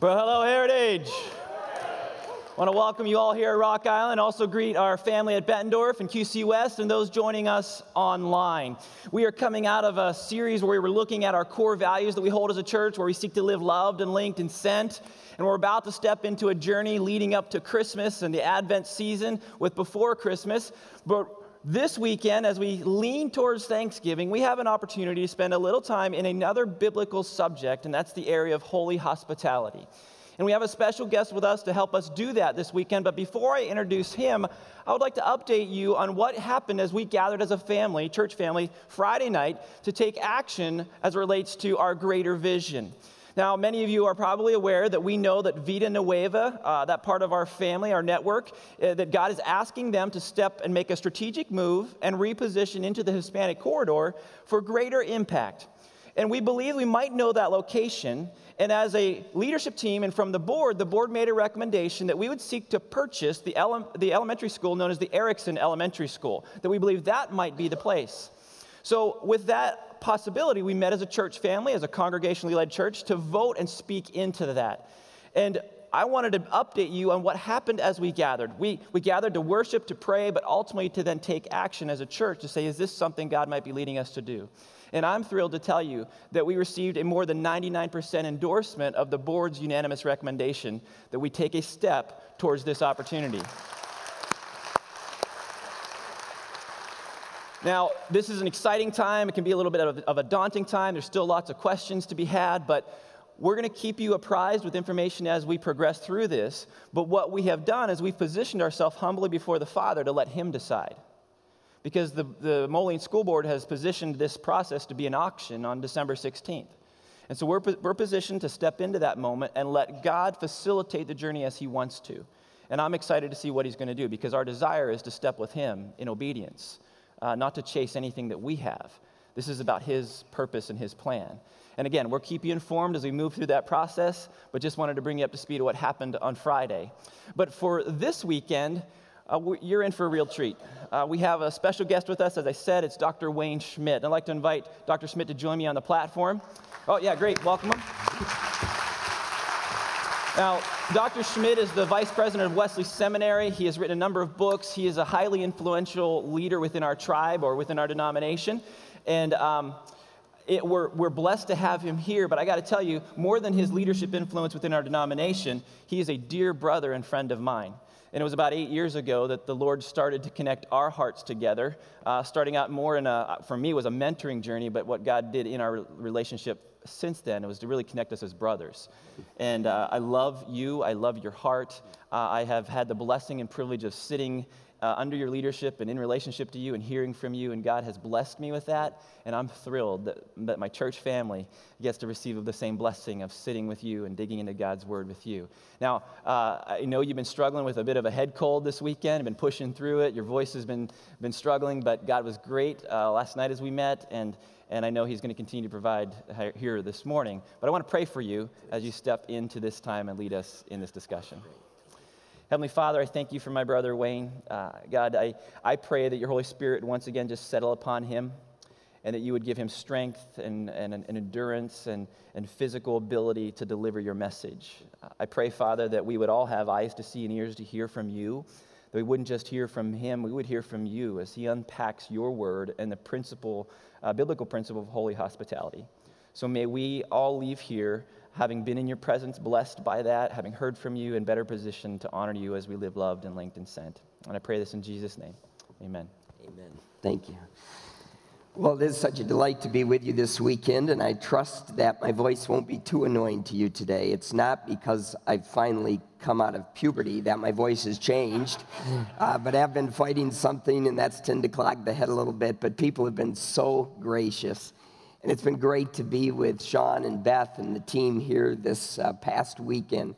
Well, hello, Heritage. I want to welcome you all here at Rock Island. Also, greet our family at Bettendorf and QC West and those joining us online. We are coming out of a series where we were looking at our core values that we hold as a church, where we seek to live loved and linked and sent. And we're about to step into a journey leading up to Christmas and the Advent season with Before Christmas. But this weekend, as we lean towards Thanksgiving, we have an opportunity to spend a little time in another biblical subject, and that's the area of holy hospitality. And we have a special guest with us to help us do that this weekend. But before I introduce him, I would like to update you on what happened as we gathered as a family, church family, Friday night to take action as it relates to our greater vision. Now, many of you are probably aware that we know that Vida Nueva, uh, that part of our family, our network, uh, that God is asking them to step and make a strategic move and reposition into the Hispanic corridor for greater impact. And we believe we might know that location. And as a leadership team and from the board, the board made a recommendation that we would seek to purchase the, ele- the elementary school known as the Erickson Elementary School, that we believe that might be the place. So, with that possibility, we met as a church family, as a congregationally led church, to vote and speak into that. And I wanted to update you on what happened as we gathered. We, we gathered to worship, to pray, but ultimately to then take action as a church to say, is this something God might be leading us to do? And I'm thrilled to tell you that we received a more than 99% endorsement of the board's unanimous recommendation that we take a step towards this opportunity. Now, this is an exciting time. It can be a little bit of a, of a daunting time. There's still lots of questions to be had, but we're going to keep you apprised with information as we progress through this. But what we have done is we've positioned ourselves humbly before the Father to let Him decide. Because the, the Moline School Board has positioned this process to be an auction on December 16th. And so we're, we're positioned to step into that moment and let God facilitate the journey as He wants to. And I'm excited to see what He's going to do because our desire is to step with Him in obedience uh, not to chase anything that we have. This is about His purpose and His plan. And again, we'll keep you informed as we move through that process, but just wanted to bring you up to speed of what happened on Friday. But for this weekend, uh, you're in for a real treat. Uh, we have a special guest with us. As I said, it's Dr. Wayne Schmidt. I'd like to invite Dr. Schmidt to join me on the platform. Oh, yeah, great. Welcome him. Now, Dr. Schmidt is the vice president of Wesley Seminary. He has written a number of books. He is a highly influential leader within our tribe or within our denomination. And um, it, we're, we're blessed to have him here, but I got to tell you, more than his leadership influence within our denomination, he is a dear brother and friend of mine. And it was about eight years ago that the Lord started to connect our hearts together, uh, starting out more in a, for me, was a mentoring journey, but what God did in our relationship since then was to really connect us as brothers. And uh, I love you. I love your heart. Uh, I have had the blessing and privilege of sitting uh, under your leadership and in relationship to you and hearing from you, and God has blessed me with that. And I'm thrilled that, that my church family gets to receive the same blessing of sitting with you and digging into God's word with you. Now, uh, I know you've been struggling with a bit of a head cold this weekend, been pushing through it. Your voice has been, been struggling, but God was great uh, last night as we met. and and I know He's going to continue to provide here this morning. But I want to pray for you as you step into this time and lead us in this discussion. Heavenly Father, I thank you for my brother Wayne. Uh, God, I, I pray that your Holy Spirit once again just settle upon him and that you would give him strength and, and, and endurance and, and physical ability to deliver your message. I pray, Father, that we would all have eyes to see and ears to hear from you that we wouldn't just hear from him, we would hear from you as he unpacks your word and the principle, uh, biblical principle of holy hospitality. So may we all leave here having been in your presence, blessed by that, having heard from you, and better positioned to honor you as we live loved and linked and sent. And I pray this in Jesus' name. Amen. Amen. Thank you. Well, it is such a delight to be with you this weekend, and I trust that my voice won't be too annoying to you today. It's not because I've finally come out of puberty that my voice has changed, uh, but I've been fighting something, and that's tend to clog the head a little bit. But people have been so gracious, and it's been great to be with Sean and Beth and the team here this uh, past weekend.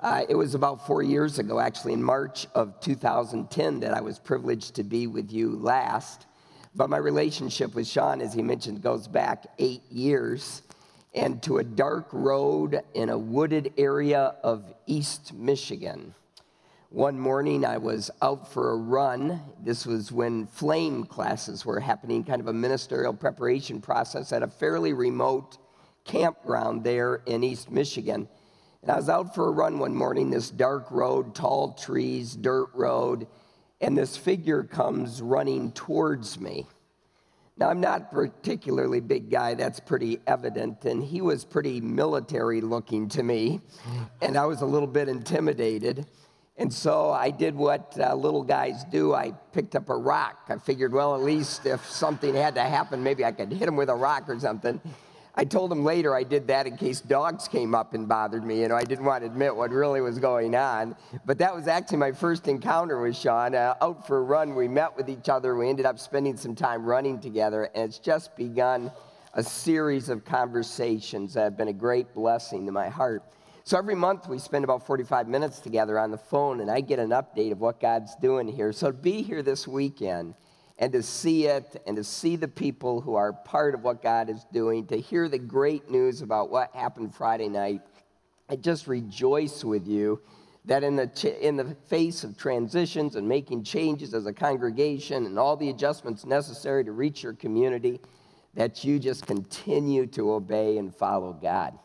Uh, it was about four years ago, actually, in March of 2010, that I was privileged to be with you last. But my relationship with Sean, as he mentioned, goes back eight years and to a dark road in a wooded area of East Michigan. One morning I was out for a run. This was when flame classes were happening, kind of a ministerial preparation process at a fairly remote campground there in East Michigan. And I was out for a run one morning, this dark road, tall trees, dirt road, and this figure comes running towards me. Now, I'm not particularly big guy, that's pretty evident, and he was pretty military looking to me, and I was a little bit intimidated. And so I did what uh, little guys do. I picked up a rock. I figured, well, at least if something had to happen, maybe I could hit him with a rock or something. I told him later I did that in case dogs came up and bothered me. You know, I didn't want to admit what really was going on. But that was actually my first encounter with Sean. Uh, out for a run, we met with each other. We ended up spending some time running together, and it's just begun a series of conversations that have been a great blessing to my heart. So every month we spend about 45 minutes together on the phone, and I get an update of what God's doing here. So to be here this weekend and to see it and to see the people who are part of what God is doing, to hear the great news about what happened Friday night. I just rejoice with you that in the, in the face of transitions and making changes as a congregation and all the adjustments necessary to reach your community, that you just continue to obey and follow God.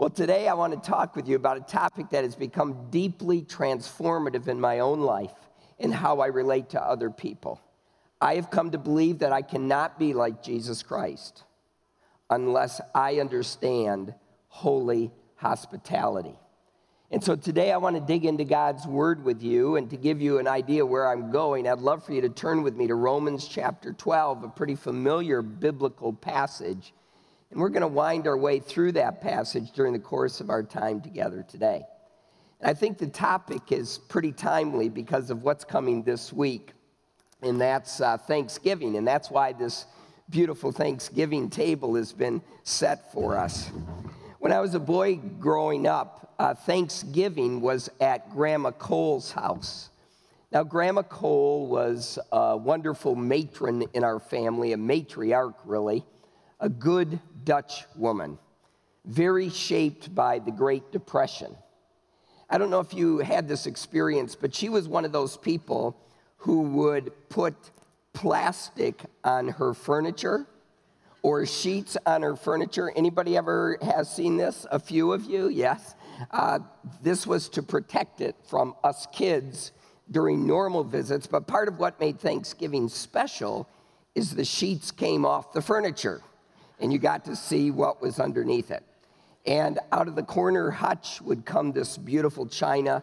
Well, today I want to talk with you about a topic that has become deeply transformative in my own life and how I relate to other people. I have come to believe that I cannot be like Jesus Christ unless I understand holy hospitality. And so today I want to dig into God's word with you and to give you an idea where I'm going. I'd love for you to turn with me to Romans chapter 12, a pretty familiar biblical passage. And we're going to wind our way through that passage during the course of our time together today. And I think the topic is pretty timely because of what's coming this week and that's uh, Thanksgiving. And that's why this beautiful Thanksgiving table has been set for us. When I was a boy growing up, uh, Thanksgiving was at Grandma Cole's house. Now, Grandma Cole was a wonderful matron in our family, a matriarch, really, a good Dutch woman, very shaped by the Great Depression. I don't know if you had this experience, but she was one of those people who would put plastic on her furniture or sheets on her furniture. Anybody ever has seen this? A few of you, yes. Uh, this was to protect it from us kids during normal visits, but part of what made Thanksgiving special is the sheets came off the furniture and you got to see what was underneath it. And out of the corner hutch would come this beautiful china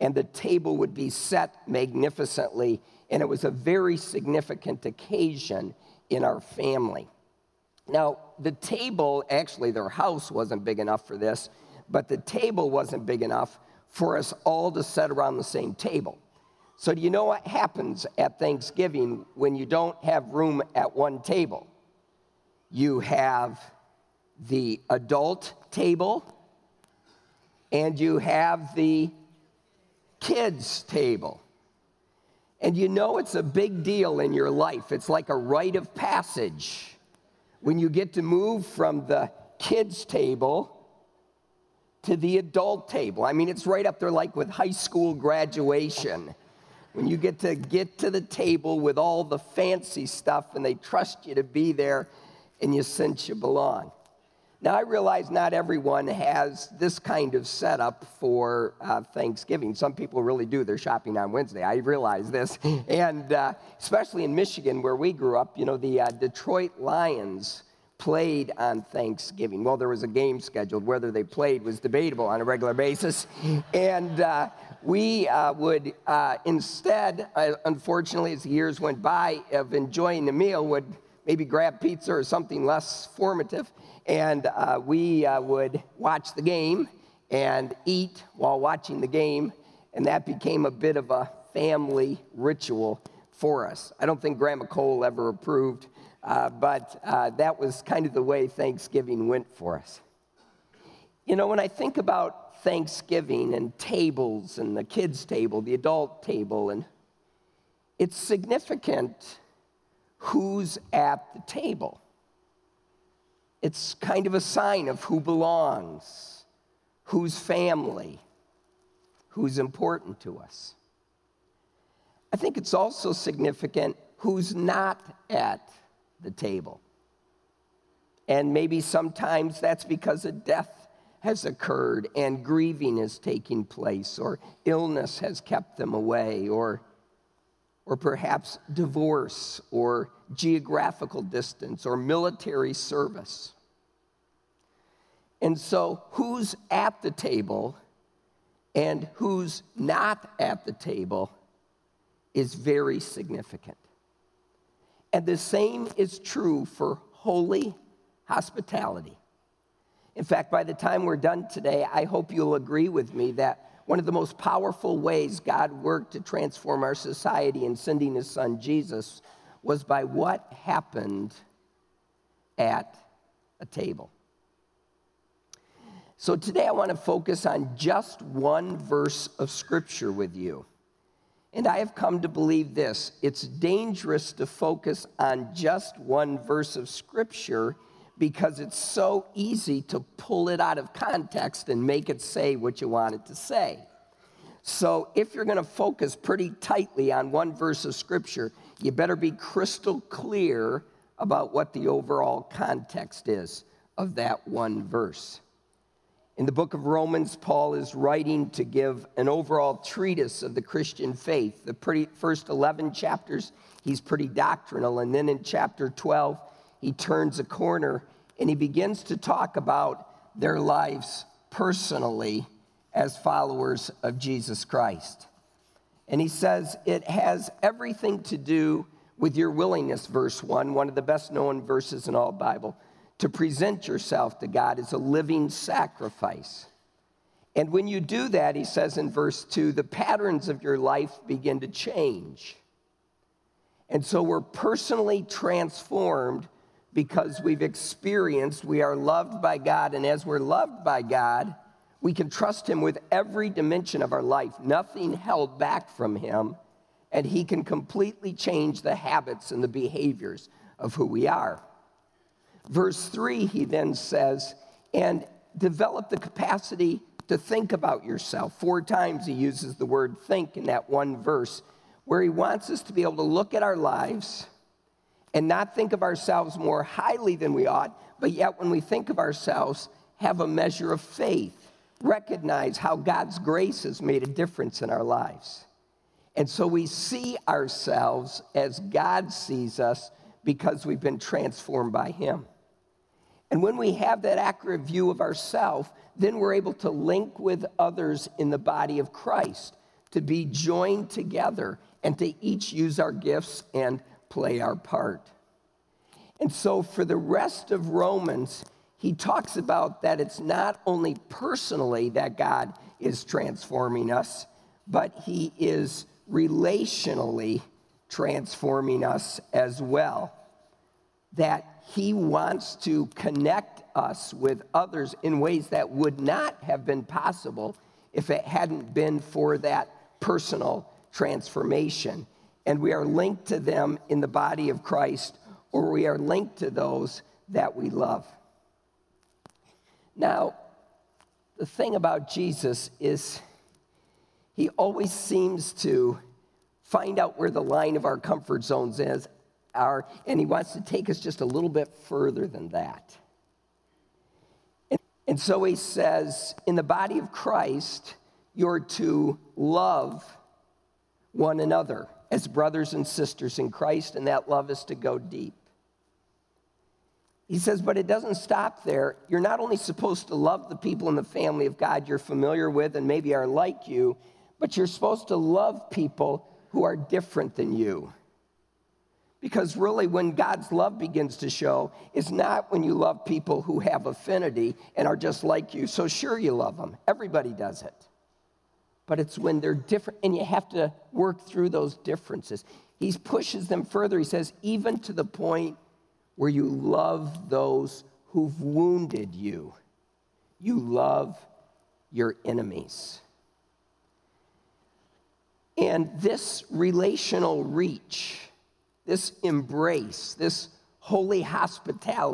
and the table would be set magnificently. And it was a very significant occasion in our family. Now, the table, actually, their house wasn't big enough for this, but the table wasn't big enough for us all to sit around the same table. So, do you know what happens at Thanksgiving when you don't have room at one table? You have the adult table and you have the kids' table. And you know it's a big deal in your life. It's like a rite of passage when you get to move from the kids' table to the adult table. I mean, it's right up there like with high school graduation. When you get to get to the table with all the fancy stuff and they trust you to be there and you sense you belong. Now, I realize not everyone has this kind of setup for uh, Thanksgiving. Some people really do their shopping on Wednesday. I realize this. And uh, especially in Michigan, where we grew up, you know, the uh, Detroit Lions played on Thanksgiving. Well, there was a game scheduled. Whether they played was debatable on a regular basis. And uh, we uh, would uh, instead, unfortunately, as the years went by, of enjoying the meal, would maybe grab pizza or something less formative and uh, we uh, would watch the game and eat while watching the game, and that became a bit of a family ritual for us. I don't think Grandma Cole ever approved, uh, but uh, that was kind of the way Thanksgiving went for us. You know, when I think about Thanksgiving and tables and the kids' table, the adult table, and it's significant who's at the table. It's kind of a sign of who belongs, who's family, who's important to us. I think it's also significant who's not at the table. And maybe sometimes that's because a death has occurred and grieving is taking place, or illness has kept them away, or, or perhaps divorce, or geographical distance, or military service. And so, who's at the table and who's not at the table is very significant. And the same is true for holy hospitality. In fact, by the time we're done today, I hope you'll agree with me that one of the most powerful ways God worked to transform our society in sending his son Jesus was by what happened at a table. So today I want to focus on just one verse of scripture with you. And I have come to believe this it's dangerous to focus on just one verse of scripture because it's so easy to pull it out of context and make it say what you want it to say. So, if you're going to focus pretty tightly on one verse of scripture, you better be crystal clear about what the overall context is of that one verse. In the book of Romans, Paul is writing to give an overall treatise of the Christian faith. The pretty, first 11 chapters, he's pretty doctrinal. And then in chapter 12, he turns a corner and he begins to talk about their lives personally as followers of Jesus Christ. And he says it has everything to do with your willingness, verse 1, one of the best known verses in all Bible to present yourself to God as a living sacrifice. And when you do that, he says in verse 2, the patterns of your life begin to change. And so we're personally transformed because we've experienced we are loved by God. And as we're loved by God, we can trust Him with every dimension of our life, nothing held back from Him. And He can completely change the habits and the behaviors of who we are. Verse 3, he then says, and develop the capacity to think about yourself. Four times he uses the word think in that one verse, where he wants us to be able to look at our lives and not think of ourselves more highly than we ought, but yet when we think of ourselves, have a measure of faith, recognize how God's grace has made a difference in our lives. And so we see ourselves as God sees us because we've been transformed by Him. And when we have that accurate view of ourselves, then we're able to link with others in the body of Christ, to be joined together, and to each use our gifts and play our part. And so, for the rest of Romans, he talks about that it's not only personally that God is transforming us, but he is relationally transforming us as well. That he wants to connect us with others in ways that would not have been possible if it hadn't been for that personal transformation. And we are linked to them in the body of Christ, or we are linked to those that we love. Now, the thing about Jesus is he always seems to find out where the line of our comfort zones is our, and he wants to take us just a little bit further than that. And, and so he says, in the body of Christ, you're to love one another as brothers and sisters in Christ, and that love is to go deep. He says, but it doesn't stop there. You're not only supposed to love the people in the family of God you're familiar with and maybe are like you, but you're supposed to love people who are different than you. Because really, when God's love begins to show, is not when you love people who have affinity and are just like you. So, sure, you love them. Everybody does it. But it's when they're different, and you have to work through those differences. He pushes them further. He says, even to the point where you love those who've wounded you, you love your enemies. And this relational reach, this embrace, this holy hospitality